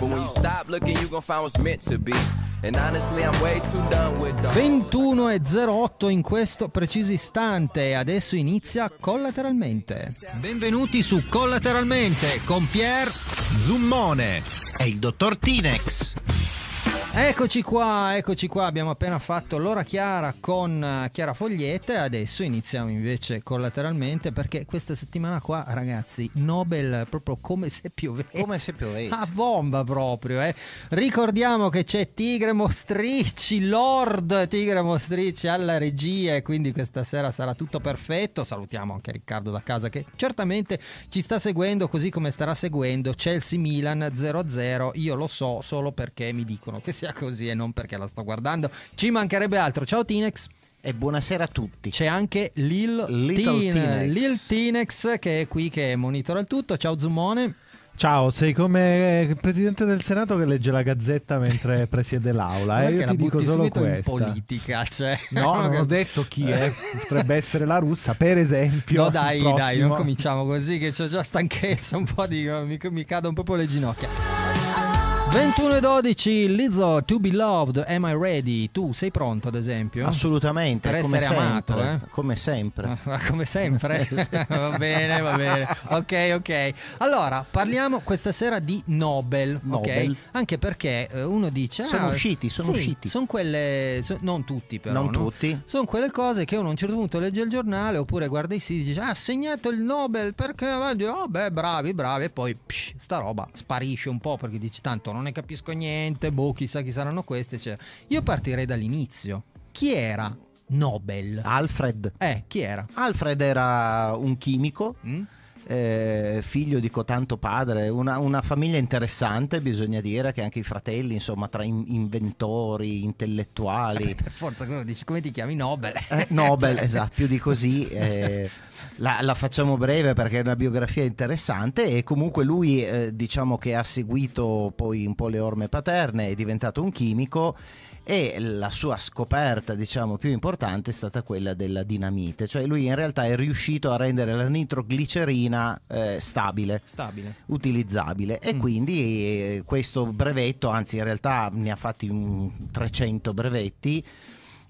But when you stop looking, you gon' find what's meant to be. And honestly, I'm way too done with the 21 e 08 in questo preciso istante. Adesso inizia collateralmente. Benvenuti su Collateralmente con Pier. Zummone e il dottor Tinex. Eccoci qua, eccoci qua. Abbiamo appena fatto l'ora chiara con eh, Chiara Foglietta e adesso iniziamo invece collateralmente perché questa settimana qua, ragazzi, Nobel proprio come se piovesse. Come se piovesse. A bomba proprio, eh. Ricordiamo che c'è Tigre Mostricci, Lord Tigre Mostricci alla regia e quindi questa sera sarà tutto perfetto. Salutiamo anche Riccardo da casa che certamente ci sta seguendo così come starà seguendo Chelsea Milan 0-0. Io lo so solo perché mi dicono che sia così e non perché la sto guardando. Ci mancherebbe altro. Ciao Tinex. E buonasera a tutti. C'è anche Lil, Little Tinex. Lil Tinex che è qui che monitora il tutto. Ciao Zummone. Ciao, sei come il presidente del Senato che legge la gazzetta mentre presiede l'aula. Eh? Perché Io la ti dico solo in questa. politica, cioè. No, non ho detto chi è. Potrebbe essere la russa, per esempio. No, dai, dai, non cominciamo così che c'ho già stanchezza un po' di mi, mi cadono proprio le ginocchia. 21 e 12 Lizzo To Be Loved Am I Ready? Tu sei pronto ad esempio? Assolutamente, Per come essere sempre. amato, eh? Come sempre. Come sempre, va bene, va bene. Ok, ok. Allora, parliamo questa sera di Nobel, ok? Nobel. Anche perché eh, uno dice... Sono ah, usciti, sono sì, usciti. Sono quelle... so- non tutti però, non no? tutti. Sono quelle cose che uno a un certo punto legge il giornale oppure guarda i siti e dice ah, ha segnato il Nobel perché oh beh bravi bravi e poi psh, sta roba sparisce un po' perché dici tanto non ne capisco niente, boh chissà chi saranno queste. Cioè. Io partirei dall'inizio. Chi era Nobel? Alfred. Eh, chi era? Alfred era un chimico, Mm? eh, figlio di cotanto padre, una, una famiglia interessante, bisogna dire che anche i fratelli, insomma, tra in- inventori, intellettuali. Per forza come dici come ti chiami Nobel? Eh, Nobel, Cioè, esatto, più di così. la, la facciamo breve perché è una biografia interessante e comunque lui eh, diciamo che ha seguito poi un po' le orme paterne, è diventato un chimico e la sua scoperta diciamo più importante è stata quella della dinamite, cioè lui in realtà è riuscito a rendere la nitroglicerina eh, stabile Stabile. utilizzabile e Mm. quindi eh, questo brevetto, anzi in realtà ne ha fatti un 300 brevetti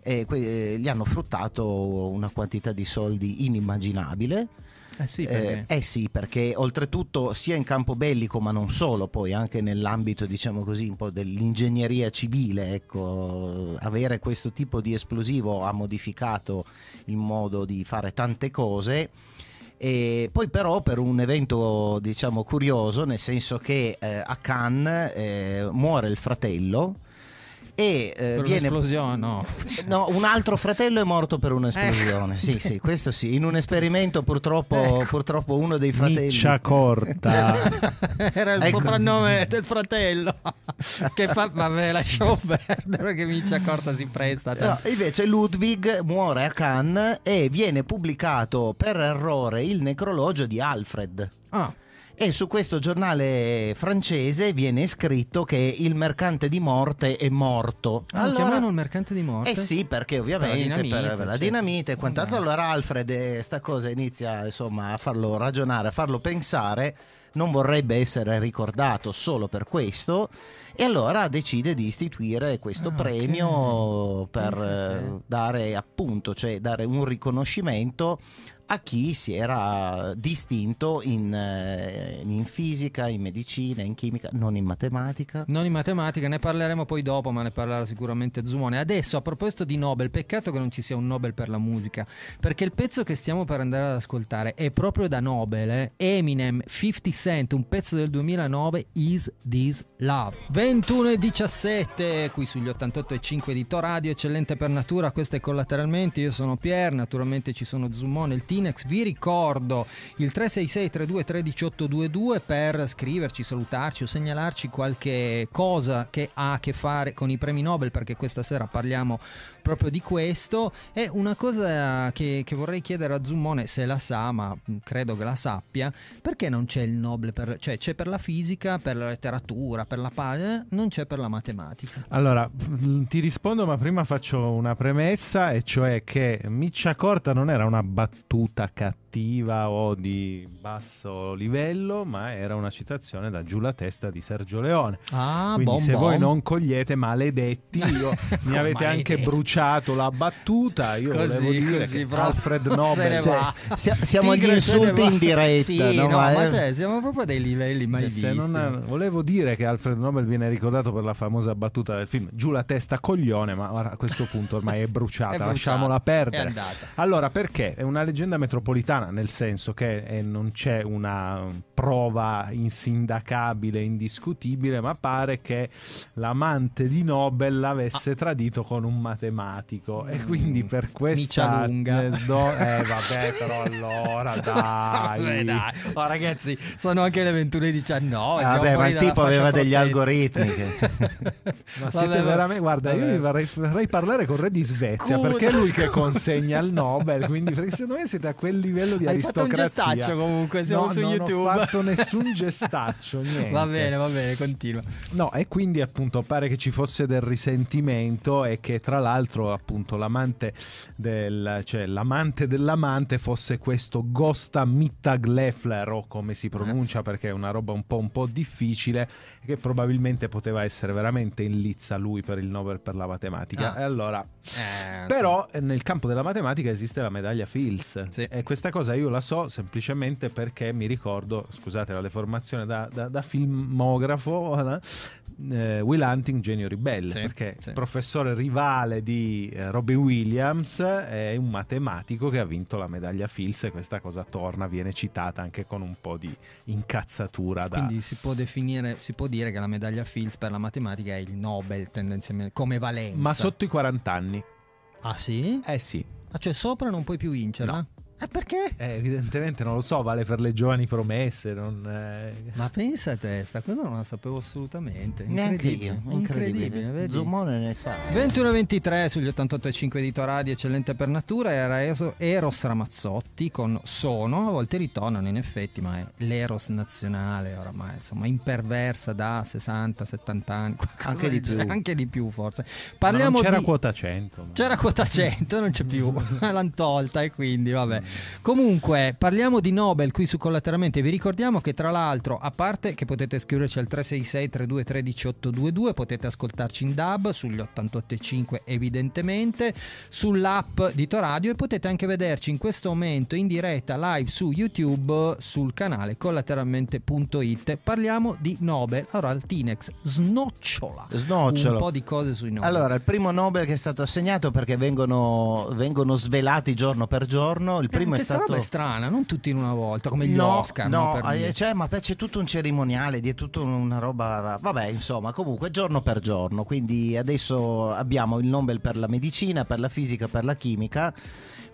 e que- eh, gli hanno fruttato una quantità di soldi inimmaginabile. Eh sì, Eh, perché eh sì, perché oltretutto sia in campo bellico, ma non solo, poi anche nell'ambito, diciamo così, un po' dell'ingegneria civile, ecco, avere questo tipo di esplosivo ha modificato il modo di fare tante cose. E poi però per un evento diciamo curioso, nel senso che eh, a Cannes eh, muore il fratello e eh, per viene un'esplosione no. No, un altro fratello è morto per un'esplosione. Sì, sì, questo sì. In un esperimento, purtroppo, purtroppo uno dei fratelli. Miccia corta. Era il Ecco. soprannome del fratello. che fa, vabbè, lasciamo perdere che Miccia Corta si presta. No, invece Ludwig muore a Cannes e viene pubblicato per errore il necrologio di Alfred. Ah, E su questo giornale francese viene scritto che il mercante di morte è morto. ah, lo chiamano il mercante di morte? Eh sì, perché ovviamente Per la per, dinamite, per la dinamite e quant'altro. Allora Alfred eh, sta cosa inizia insomma a farlo ragionare, a farlo pensare. Non vorrebbe essere ricordato solo per questo e allora decide di istituire questo Ah, premio per a te. eh, dare appunto, cioè dare un riconoscimento a chi si era distinto in, eh, in fisica, in medicina, in chimica, non in matematica. Non in matematica, ne parleremo poi dopo, ma ne parlerà sicuramente Zumone. Adesso, a proposito di Nobel, peccato che non ci sia un Nobel per la musica, perché il pezzo che stiamo per andare ad ascoltare è proprio da Nobel, eh? Eminem 50 Cent, un pezzo del 2009, Is This Love. 21 e 17, qui sugli 88.5 di Radio, eccellente per natura, questo è collateralmente, io sono Pier, naturalmente ci sono Zumone, il Tinex, vi ricordo il 366 32 13 822 per scriverci, salutarci o segnalarci qualche cosa che ha a che fare con i premi Nobel perché questa sera parliamo proprio di questo. E una cosa che, che vorrei chiedere a Zummone se la sa ma credo che la sappia perché non c'è il Nobel per, cioè c'è per la fisica per la letteratura per la pace non c'è per la matematica? Allora, ti rispondo, ma prima faccio una premessa, e cioè che Miccia Corta non era una battuta battuta cattiva o di basso livello, ma era una citazione da Giù la testa di Sergio Leone. Ah, Quindi bom se bom. voi non cogliete maledetti, io, mi avete anche Maledetti. bruciato la battuta, io Così, volevo dire così. Alfred Nobel va. Sia- siamo agli insulti in diretta, Sì, no? no, Ma è- cioè, siamo proprio a dei livelli mai Eh, visti. non- volevo dire che Alfred Nobel viene ricordato per la famosa battuta del film Giù la testa coglione, ma a questo punto ormai è bruciata, È bruciata, lasciamola perdere. Allora, perché? È una leggenda metropolitana, nel senso che eh, non c'è una prova insindacabile, indiscutibile, ma pare che l'amante di Nobel l'avesse tradito con un matematico. E Mm. quindi per questa... Lunga. Eh, do- eh, vabbè, però allora dai. Vabbè, dai. Oh, ragazzi, sono anche le 21.19. Ah, vabbè, ma il tipo aveva degli algoritmi che- Ma siete vabbè. veramente. Guarda, io Vabbè. vi vorrei, vorrei parlare con Re di Svezia Scusa, perché è lui che consegna il Nobel. Quindi, perché secondo me siete a quel livello di Hai fatto un aristocrazia. gestaccio comunque, siamo no, su non YouTube. ho fatto nessun gestaccio, niente. Va bene, va bene, continua. No, e quindi appunto pare che ci fosse del risentimento e che tra l'altro appunto l'amante del cioè l'amante dell'amante fosse questo Gosta Mittaglefler o come si pronuncia perché è una roba un po', un po' difficile che probabilmente poteva essere veramente in lizza lui per il Nobel per la matematica. Ah. E allora Eh, però eh, nel campo della matematica esiste la medaglia Fields Sì. e questa cosa io la so semplicemente perché mi ricordo, scusate la deformazione da, da- da filmografo, eh, Will Hunting, Genio Ribelle, Sì, perché sì. professore rivale di eh, Robbie Williams è un matematico che ha vinto la medaglia Fields e questa cosa torna, viene citata anche con un po' di incazzatura da... Quindi si può definire, si può dire che la medaglia Fields per la matematica è il Nobel tendenzialmente come valenza. Ma sotto i 40 anni. Ah sì? Eh sì, Ah, cioè sopra non puoi più vincerla? No. Eh perché? Eh, evidentemente non lo so, vale per le giovani promesse, non... eh, Ma pensa a te, sta cosa non la sapevo assolutamente. Neanche Incredibile, io, incredibile, vedi? Zoomone ne sa. 21-23 sugli 88.5 di Radio, eccellente per natura, era Eros Ramazzotti con Sono, a volte ritornano in effetti, ma è l'Eros nazionale oramai, insomma, imperversa da 60-70 anni, Anche di più. anche di più forse. ma Parliamo non c'era di... quota 100. ma- C'era quota 100, non c'è più, l'hanno tolta e quindi vabbè. Comunque, parliamo di Nobel qui su Collateralmente. Vi ricordiamo che tra l'altro, a parte che potete scriverci al 366 3213 822, potete ascoltarci in DAB sugli 88.5 evidentemente, sull'app di Toradio e potete anche vederci in questo momento in diretta live su YouTube sul canale collateralmente.it. Parliamo di Nobel. Allora, il Tinex snocciola Snocciolo. un po' di cose sui Nobel. Allora, il primo Nobel che è stato assegnato perché vengono, vengono svelati giorno per giorno. Il primo È questa stato. roba è strana, non tutti in una volta, come gli no, Oscar. no, no, per cioè, ma poi c'è tutto un cerimoniale, di tutta una roba. Vabbè, insomma, comunque giorno per giorno. Quindi adesso abbiamo il Nobel per la medicina, per la fisica, per la chimica.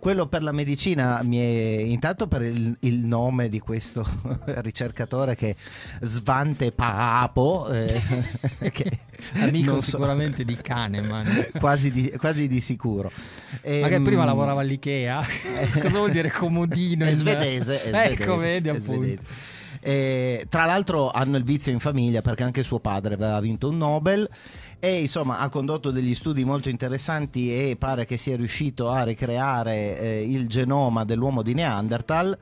Quello per la medicina mi è intanto per il, il nome di questo ricercatore che è Svante Papo, eh, che Amico so, sicuramente di Kahneman. quasi, di, quasi di sicuro. Ma che Ehm, prima lavorava all'Ikea? Cosa vuol dire comodino? È in- svedese, è svedese, Ecco, vedi appunto. svedese. Eh, tra l'altro hanno il vizio in famiglia perché anche suo padre aveva vinto un Nobel e insomma ha condotto degli studi molto interessanti e pare che sia riuscito a ricreare eh, il genoma dell'uomo di Neanderthal.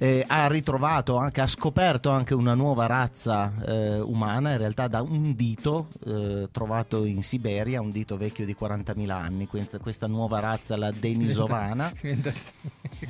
Eh, ha ritrovato anche, ha scoperto anche una nuova razza eh, umana, in realtà da un dito eh, trovato in Siberia, un dito vecchio di 40.000 anni, questa, questa nuova razza, la denisovana.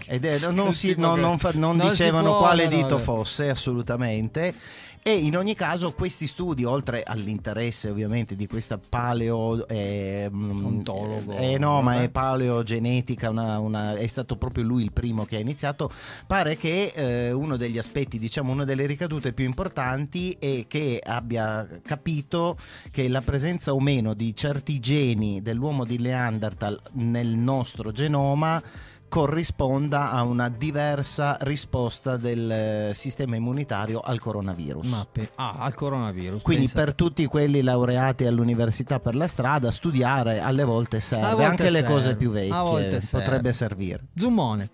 Ed è- non, si- non- non fa- non dicevano può, quale dito fosse assolutamente. E in ogni caso questi studi, oltre all'interesse ovviamente di questa paleo... eh, mm, Ontologo, Eh no, ma vabbè. è paleogenetica, una- una- è stato proprio lui il primo che ha iniziato. Pare che eh, uno degli aspetti, diciamo una delle ricadute più importanti è che abbia capito che la presenza o meno di certi geni dell'uomo di Neanderthal nel nostro genoma corrisponda a una diversa risposta del eh, sistema immunitario al coronavirus. Ma pe- ah, al coronavirus. Quindi pensa. per tutti quelli laureati all'università per la strada, studiare alle volte serve, A volte anche le serve, cose più a vecchie volte serve. potrebbe servire. Zummone.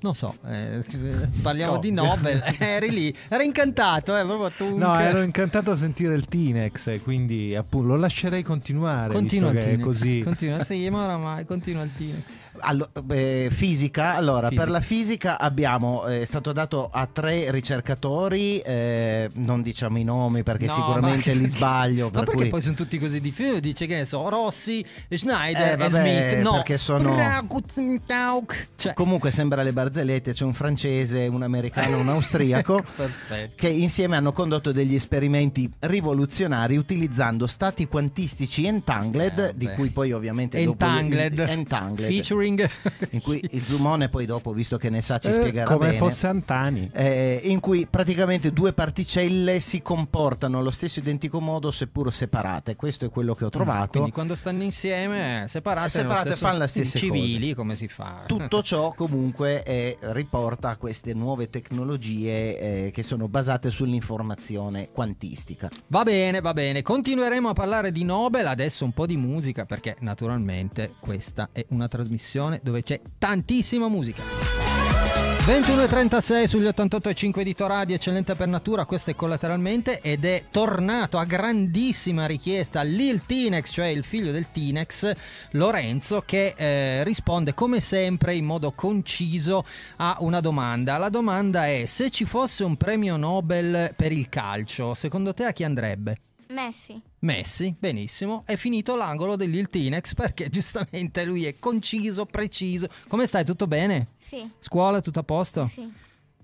Non so, eh, parliamo No. di Nobel. Eri lì, era incantato, eh, proprio tu. No, ero incantato a sentire il Tinex, e quindi appunto lo lascerei continuare. Continua il visto che è Tinex. così. Continua, sì, ma oramai continua il Tinex. Allo- eh, fisica, allora Fisica. per la fisica abbiamo, eh, è stato dato a tre ricercatori, eh, non diciamo i nomi perché No, sicuramente ma- li sbaglio. Ma per perché cui- poi sono tutti così difficili? Dice che ne so, Rossi, Schneider Eh, e vabbè, Smith. No, perché sono-. Cioè, Comunque sembra le barzellette, c'è un francese, un americano, un austriaco. che insieme hanno condotto degli esperimenti rivoluzionari utilizzando stati quantistici entangled, Eh, di cui poi ovviamente dopo- Entangled. Entangled, Featuring in cui Sì. il Zumone poi dopo, visto che ne sa, ci Eh, spiegherà come bene. fosse Antani. eh, in cui praticamente due particelle si comportano allo stesso identico modo seppur separate. Questo è quello che ho trovato. Mm, Quindi quando stanno insieme, separate, nello Separate stesso- fanno le stesse civili, cose. come si fa? Tutto ciò comunque è- riporta a queste nuove tecnologie eh, che sono basate sull'informazione quantistica. Va bene, va bene. Continueremo a parlare di Nobel, adesso un po' di musica, perché naturalmente questa è una trasmissione dove c'è tantissima musica. 21.36 sugli 88.5 di Toradio, eccellente per natura, questo è collateralmente ed è tornato a grandissima richiesta Lil Tinex, cioè il figlio del Tinex, Lorenzo, che eh, risponde come sempre in modo conciso a una domanda. La domanda è se ci fosse un premio Nobel per il calcio, secondo te a chi andrebbe? Messi. Messi, benissimo, è finito l'angolo dell'Il Tinex perché giustamente lui è conciso, preciso. Come stai? Tutto bene? Sì. Scuola, tutto a posto? Sì.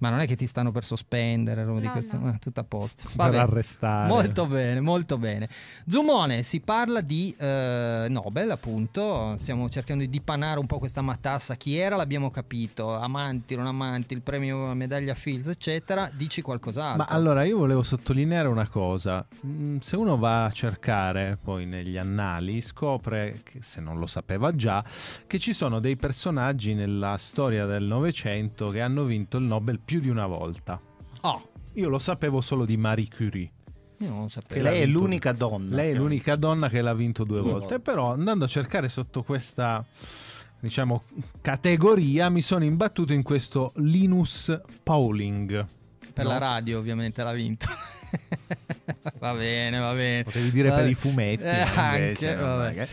Ma non è che ti stanno per sospendere, roba di No, questo? no. Ah, tutto a posto. Va Per bene. arrestare. Molto bene, molto bene. Zumone, si parla di eh, Nobel, appunto. Stiamo cercando di dipanare un po' questa matassa. Chi era? L'abbiamo capito. Amanti, non amanti, il premio medaglia Fields, eccetera. Dici qualcos'altro. Ma allora io volevo sottolineare una cosa, Mm, se uno va a cercare poi negli annali scopre, che, se non lo sapeva già, che ci sono dei personaggi nella storia del Novecento che hanno vinto il Nobel più di una volta. Oh, Io lo sapevo solo di Marie Curie. io non lo Che sapevo. lei è l'unica donna. Lei è l'unica donna che l'ha vinto due Due volte. volte. Però andando a cercare sotto questa diciamo categoria mi sono imbattuto in questo Linus Pauling. Per No? la radio, ovviamente, l'ha vinto. va bene, va bene. Potevi dire Vabbè. per i fumetti. Eh, ma invece anche,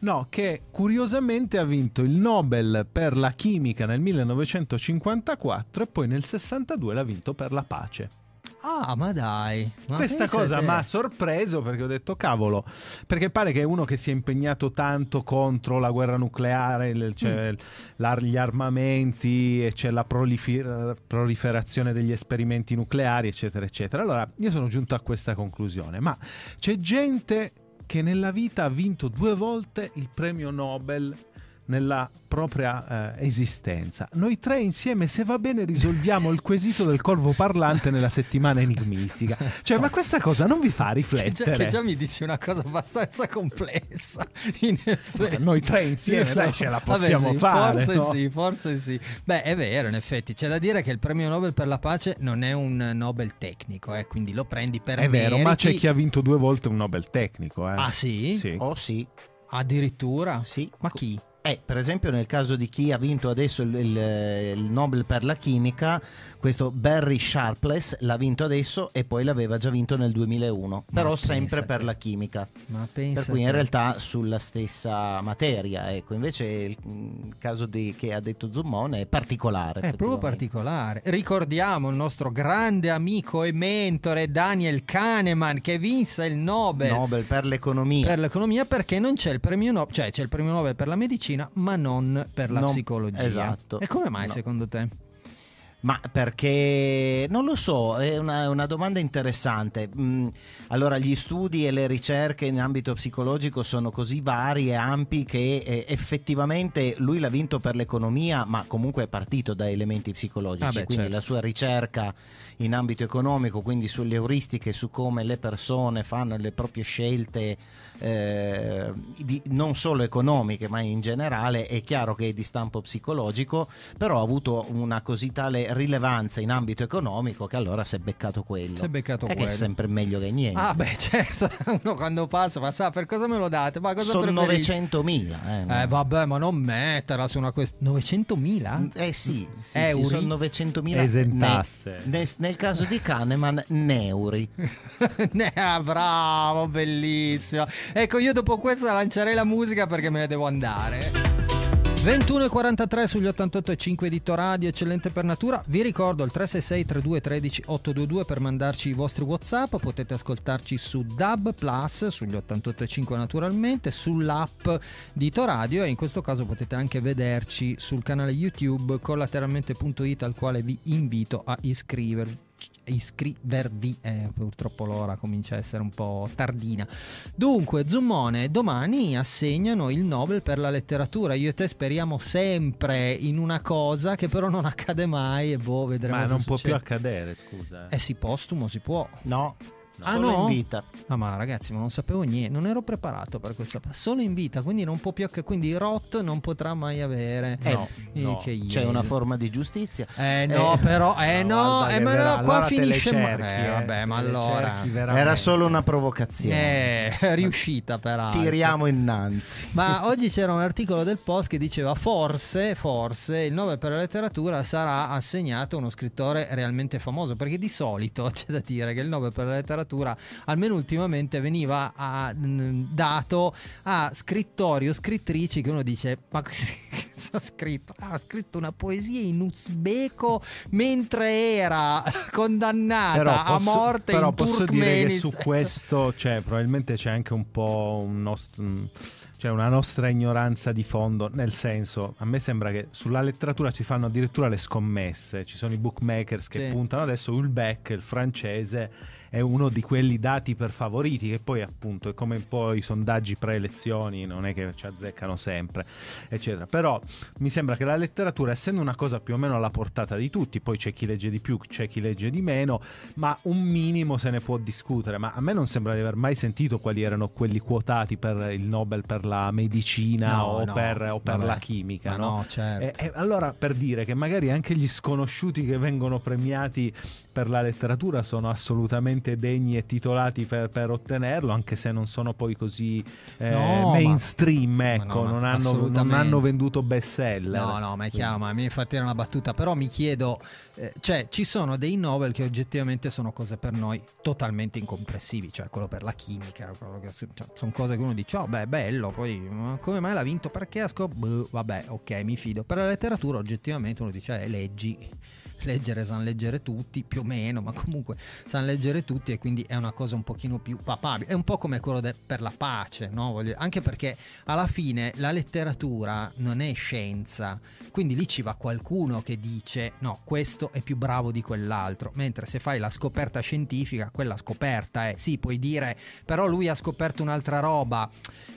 No, che curiosamente ha vinto il Nobel per la chimica nel 1954 e poi nel 62 l'ha vinto per la pace. Ah, ma dai. Ma Questa cosa mi ha sorpreso perché ho detto cavolo, perché pare che è uno che si è impegnato tanto contro la guerra nucleare, il- Mm. l'ar- gli armamenti e c'è la prolifer- proliferazione degli esperimenti nucleari, eccetera, eccetera. Allora io sono giunto a questa conclusione, ma c'è gente che nella vita ha vinto due volte il premio Nobel nella propria eh, esistenza. Noi tre insieme, se va bene, risolviamo il quesito del corvo parlante nella settimana enigmistica. Cioè, ma questa cosa non vi fa Che già, riflettere? che già mi dici una cosa abbastanza complessa. In effetti. Noi tre insieme, Io dai, so- ce la Vabbè, possiamo sì, fare. Forse no? sì, forse sì. Beh, è vero, in effetti. C'è da dire che il premio Nobel per la pace non è un Nobel tecnico, eh, quindi lo prendi per È vero, ma meriti. c'è chi ha vinto due volte un Nobel tecnico. Eh. Ah, sì? Sì. Oh sì, Addirittura? sì. Ma chi? Eh, per esempio nel caso di chi ha vinto adesso il, il- il Nobel per la chimica, questo Barry Sharpless l'ha vinto adesso e poi l'aveva già vinto nel 2001, però pensa sempre per la chimica. Ma pensa Per cui in te. realtà sulla stessa materia, ecco, invece il, il caso di- che ha detto Zummone è particolare. È proprio particolare. Ricordiamo il nostro grande amico e mentore Daniel Kahneman che vinse il Nobel Nobel per l'economia. per l'economia perché non c'è il premio Nobel, cioè c'è il premio Nobel per la medicina, ma non per la Non- psicologia. esatto. E come mai No. secondo te? Ma perché non lo so, è una, una domanda interessante. Mm, allora, gli studi e le ricerche in ambito psicologico sono così vari e ampi che eh, effettivamente lui l'ha vinto per l'economia, ma comunque è partito da elementi psicologici. Ah beh, quindi certo. la sua ricerca in ambito economico, quindi sulle euristiche, su come le persone fanno le proprie scelte, eh, di- non solo economiche, ma in generale, è chiaro che è di stampo psicologico, però ha avuto una così tale rilevanza in ambito economico che allora si è beccato quello. Si è beccato e che è quello. sempre meglio che niente. Ah beh certo, uno quando passa ma sa per cosa me lo date? Ma cosa Sono preferite? 900.000. Eh, no? Eh vabbè ma non metterla su una questione 900.000? Eh sì, sì, sì, Euri? sono 900.000 Esentasse. ne- nel, nel caso di Kahneman, neuri. Eh, ah, bravo, bellissimo. Ecco, io dopo questa lancerei la musica perché me ne devo andare. 21.43 sugli 88.5 di Radio, eccellente per natura. Vi ricordo il 366 32 13 822 per mandarci i vostri WhatsApp. Potete ascoltarci su DAB Plus, sugli 88.5 naturalmente, sull'app di Toradio e in questo caso potete anche vederci sul canale YouTube collateralmente.it al quale vi invito a iscrivervi iscrivervi eh, purtroppo l'ora comincia a essere un po' tardina dunque Zummone domani assegnano il Nobel per la letteratura io e te speriamo sempre in una cosa che però non accade mai e boh vedremo Ma non può più succede. accadere, scusa. eh sì postumo si può No, Ah, solo no? in vita. Ah ma ragazzi, ma non sapevo niente, non ero preparato per questa solo in vita, quindi non può più quindi Rot non potrà mai avere. Eh, no, Eh, no. C'è una forma di giustizia. Eh no, Eh, però eh no, no, eh, ma no, qua allora finisce ma- cerchi, eh, eh, vabbè, ma allora. Era solo una provocazione. eh, riuscita peraltro. Tiriamo innanzi. Ma oggi c'era un articolo del Post che diceva forse, forse il Nobel per la letteratura sarà assegnato a uno scrittore realmente famoso, perché di solito c'è da dire che il Nobel per la letteratura, almeno ultimamente, veniva a- mh, dato a scrittori o scrittrici che uno dice ma ha scritto? Ah, ha scritto una poesia in uzbeko mentre era condannata Però a posso, morte però in posso dire che su questo cioè, probabilmente c'è anche un po' un nostro, un- cioè una nostra ignoranza di fondo, nel senso, a me sembra che sulla letteratura ci fanno addirittura le scommesse, ci sono i bookmakers che Sì. puntano adesso Ulbeck, il francese, è uno di quelli dati per favoriti che poi appunto è come un po' i sondaggi pre-elezioni, non è che ci azzeccano sempre, eccetera. Però mi sembra che la letteratura, essendo una cosa più o meno alla portata di tutti, poi c'è chi legge di più, c'è chi legge di meno, ma un minimo se ne può discutere. Ma a me non sembra di aver mai sentito quali erano quelli quotati per il Nobel per la medicina No, o no, per, o per vabbè. la chimica, no, certo. E, e allora per dire che magari anche gli sconosciuti che vengono premiati per la letteratura sono assolutamente degni e titolati per, per ottenerlo, anche se non sono poi così eh, No, ma- mainstream, ma ecco, no, non, hanno, non hanno venduto bestseller. No, no, ma è chiaro, ma mi infatti era una battuta, però mi chiedo, eh, cioè ci sono dei Nobel che oggettivamente sono cose per noi totalmente incomprensibili, cioè quello per la chimica, che- cioè, sono cose che uno dice, oh beh, bello, poi come mai l'ha vinto? Perché asco? Boh, vabbè, ok, mi fido. Per la letteratura oggettivamente uno dice, eh, leggi. Leggere sanno leggere tutti, più o meno, ma comunque sanno leggere tutti e quindi è una cosa un pochino più papabile. È un po' come quello de- per la pace, no? Voglio- anche perché alla fine la letteratura non è scienza, quindi lì ci va qualcuno che dice no, questo è più bravo di quell'altro, mentre se fai la scoperta scientifica, quella scoperta è, sì, puoi dire, però lui ha scoperto un'altra roba,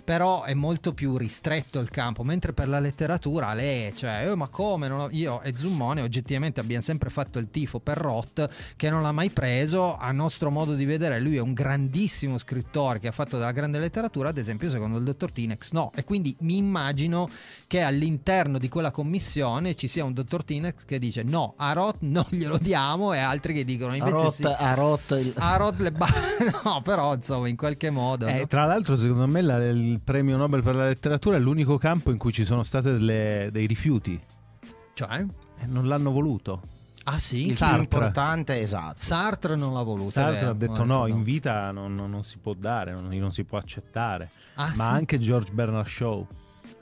però è molto più ristretto il campo, mentre per la letteratura lei, cioè, "Eh, ma come? Ho-" Io e Zummone oggettivamente abbiamo sempre fatto il tifo per Roth, che non l'ha mai preso, a nostro modo di vedere lui è un grandissimo scrittore che ha fatto della grande letteratura, ad esempio secondo il dottor Tinex no, e quindi mi immagino che all'interno di quella commissione ci sia un dottor Tinex che dice no, a Roth non glielo diamo e altri che dicono A invece Roth, sì. a Roth il- A Roth le ba- no, però insomma in qualche modo Eh, no? tra l'altro, secondo me la- il premio Nobel per la letteratura è l'unico campo in cui ci sono state delle- dei rifiuti cioè e non l'hanno voluto. Ah sì il più Sartre. importante, esatto. Sartre non l'ha voluto Sartre vero, ha detto guarda, no, in vita non, non- non si può dare, non, non si può accettare. Ah, Ma sì? anche George Bernard Shaw.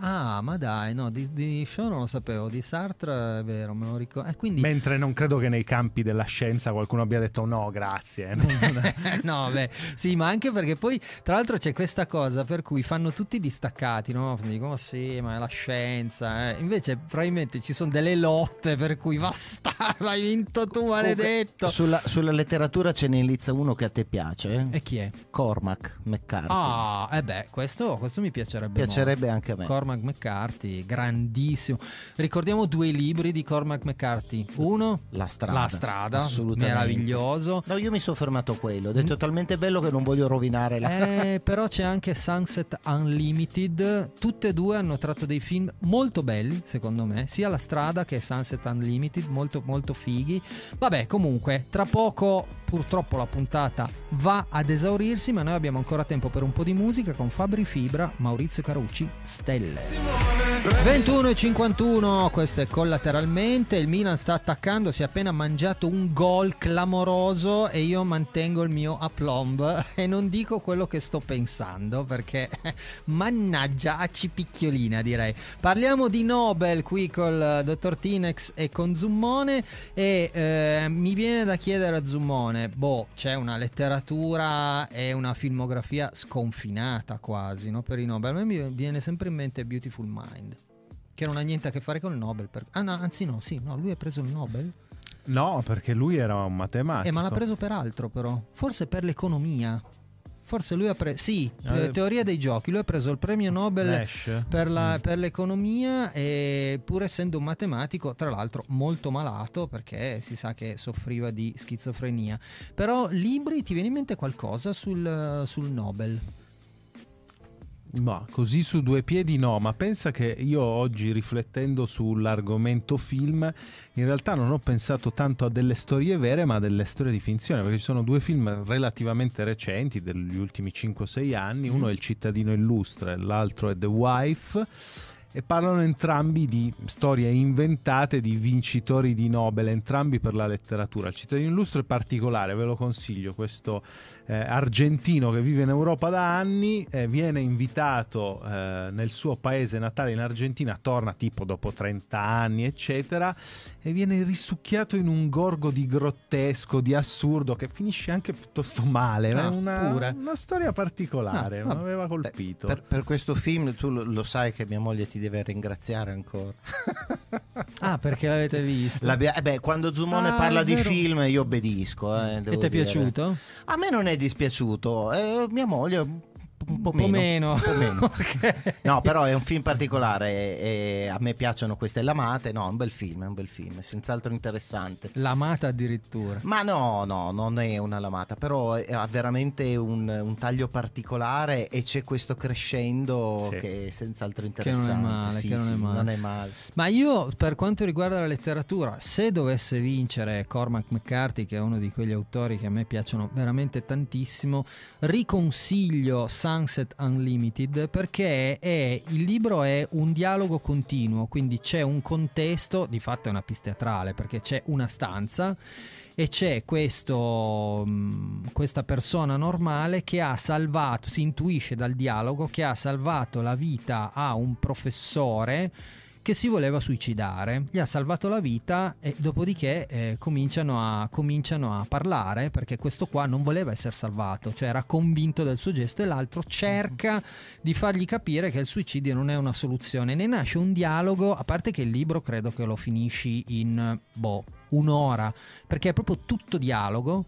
Ah, ma dai, no, di, di Shaw non lo sapevo, di Sartre è vero, me lo ricordo. E quindi Mentre non credo che nei campi della scienza qualcuno abbia detto no, grazie. no, beh, sì, ma anche perché poi, tra l'altro, c'è questa cosa per cui fanno tutti distaccati, no? Dicono, "Oh, sì, ma è la scienza. eh." Invece, probabilmente ci sono delle lotte per cui va sta, l'hai vinto tu, maledetto. Sulla, sulla letteratura ce ne inizia uno che a te piace, eh? E chi è? Cormac McCarthy. Ah, eh beh, questo, questo mi piacerebbe Piacerebbe anche a me. molto. Cormac McCarthy, grandissimo. Ricordiamo due libri di Cormac McCarthy. Uno, La strada. La strada, Assolutamente. meraviglioso. No, io mi sono fermato a quello. Ho detto è talmente bello che non voglio rovinare la. Eh, però c'è anche Sunset Unlimited. Tutte e due hanno tratto dei film molto belli, secondo me. Sia La strada che Sunset Unlimited, molto, molto fighi. Vabbè, comunque, tra poco purtroppo la puntata va ad esaurirsi, ma noi abbiamo ancora tempo per un po' di musica con Fabri Fibra, Maurizio Carucci, Stelle. 21 e 51, questo è collateralmente. Il Milan sta attaccando, si è appena mangiato un gol clamoroso e io mantengo il mio aplomb e non dico quello che sto pensando perché mannaggia a cipicchiolina direi. Parliamo di Nobel qui col dottor Tinex e con Zummone e eh, mi viene da chiedere a Zummone, boh, c'è una letteratura e una filmografia sconfinata quasi no, per i Nobel. A me mi viene sempre in mente Beautiful Mind che non ha niente a che fare con il Nobel. Per... Ah, no, anzi, no, sì, no, lui ha preso il Nobel. No, perché lui era un matematico. Eh, ma l'ha preso per altro, però. Forse per l'economia. Forse lui ha preso. Sì, eh, teoria dei giochi. Lui ha preso il premio Nobel per, la, mm. per, l'economia, e pur essendo un matematico, tra l'altro molto malato, perché si sa che soffriva di schizofrenia. Però, libri, ti viene in mente qualcosa sul, sul Nobel? Ma così su due piedi no, ma pensa che io oggi riflettendo sull'argomento film, in realtà non ho pensato tanto a delle storie vere, ma a delle storie di finzione, perché ci sono due film relativamente recenti, degli ultimi 5-6 anni, mm. uno è Il cittadino illustre, l'altro è The Wife e parlano entrambi di storie inventate di vincitori di Nobel, entrambi per la letteratura. Il cittadino illustre è particolare, ve lo consiglio, questo eh, argentino che vive in Europa da anni, eh, viene invitato eh, nel suo paese natale in Argentina, torna tipo dopo 30 anni, eccetera, e viene risucchiato in un gorgo di grottesco, di assurdo, che finisce anche piuttosto male. Ah, una, una, storia particolare, no, mi aveva colpito. Per, per, questo film tu lo sai che mia moglie ti deve ringraziare ancora. ah, perché l'avete visto? Eh beh, quando Zumone ah, parla di film io obbedisco. Eh, e ti è piaciuto? A me non è dispiaciuto. Eh, mia moglie un po' meno. meno. Un po meno. okay. No, però è un film particolare e a me piacciono queste lamate. No, è un bel film, è un bel film, è senz'altro interessante. Lamata addirittura. Ma no, no, non è una lamata, però ha veramente un, un taglio particolare e c'è questo crescendo sì. che è senz'altro interessante. Che non è male, sì, che non, sì, è male. non è male. Ma io, per quanto riguarda la letteratura, se dovesse vincere Cormac McCarthy, che è uno di quegli autori che a me piacciono veramente tantissimo, riconsiglio San Sunset Unlimited perché è, il libro è un dialogo continuo, quindi c'è un contesto, di fatto è una pista teatrale perché c'è una stanza e c'è questo, mm, questa persona normale che ha salvato, si intuisce dal dialogo, che ha salvato la vita a un professore che si voleva suicidare, gli ha salvato la vita e dopodiché eh, cominciano, a, cominciano, a, parlare perché questo qua non voleva essere salvato, cioè era convinto del suo gesto e l'altro cerca di fargli capire che il suicidio non è una soluzione. Ne nasce un dialogo, a parte che il libro credo che lo finisci in boh, un'ora, perché è proprio tutto dialogo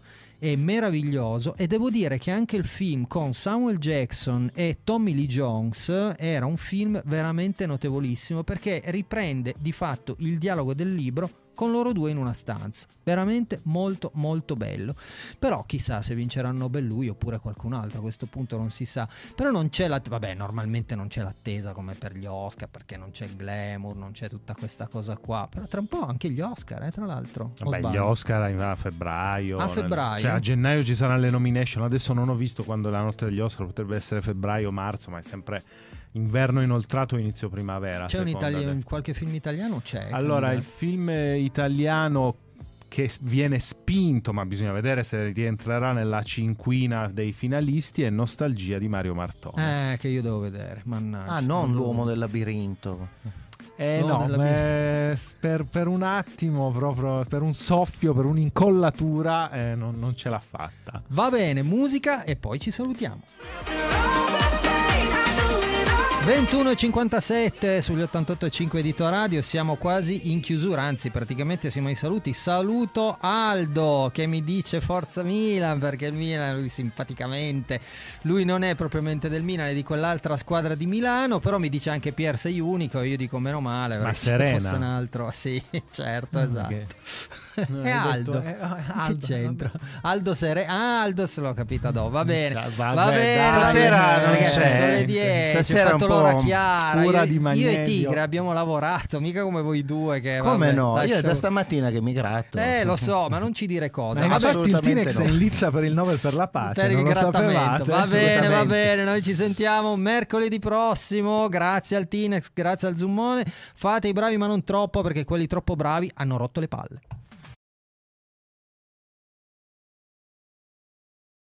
è meraviglioso e devo dire che anche il film con Samuel Jackson e Tommy Lee Jones era un film veramente notevolissimo perché riprende di fatto il dialogo del libro con loro due in una stanza. Veramente molto molto bello. Però chissà se vincerà il Nobel lui oppure qualcun altro, a questo punto non si sa. Però non c'è la vabbè, normalmente non c'è l'attesa come per gli Oscar perché non c'è il glamour, non c'è tutta questa cosa qua. Però tra un po' anche gli Oscar, eh, tra l'altro. Vabbè, gli Oscar a febbraio. A febbraio. Cioè, a gennaio ci saranno le nomination. Adesso non ho visto quando la notte degli Oscar potrebbe essere febbraio, marzo, ma è sempre inverno inoltrato inizio primavera. C'è un itali- qualche film italiano? C'è. Allora, il film italiano che viene spinto, ma bisogna vedere se rientrerà nella cinquina dei finalisti, è Nostalgia di Mario Martone. Eh, che io devo vedere, mannaggia. Ah, non l'uomo del labirinto. Eh no, beh, per, per, un attimo, proprio per un soffio, per un'incollatura, eh, non, non ce l'ha fatta. Va bene, musica e poi ci salutiamo. 21.57 sugli 88.5 di Radio, siamo quasi in chiusura, anzi praticamente siamo ai saluti. Saluto Aldo che mi dice Forza Milan perché il Milan, lui simpaticamente, lui non è propriamente del Milan, è di quell'altra squadra di Milano, però mi dice anche Pier sei unico, io dico meno male, ma se fosse un altro, sì certo, esatto. Okay. È Aldo. detto, eh, Aldo, che c'entra? Aldo Sere. Ah, Aldo se l'ho capita dopo. Va bene. Cioè, Va bene. Stasera non ragazzi, c'è. sono le 10. Stasera ho fatto un po' l'ora chiara. Io, di io e. Tigre abbiamo lavorato, mica come voi due che Come vabbè, no? Io è da stamattina che mi gratto. Eh, lo so, ma non ci dire cosa. Ma infatti il Tinex no. è in lizza per il Nobel per la pace, per non lo sapevate? Va bene, va bene. Noi ci sentiamo mercoledì prossimo. Grazie al Tinex, grazie al Zummone. Fate i bravi, ma non troppo, perché quelli troppo bravi hanno rotto le palle.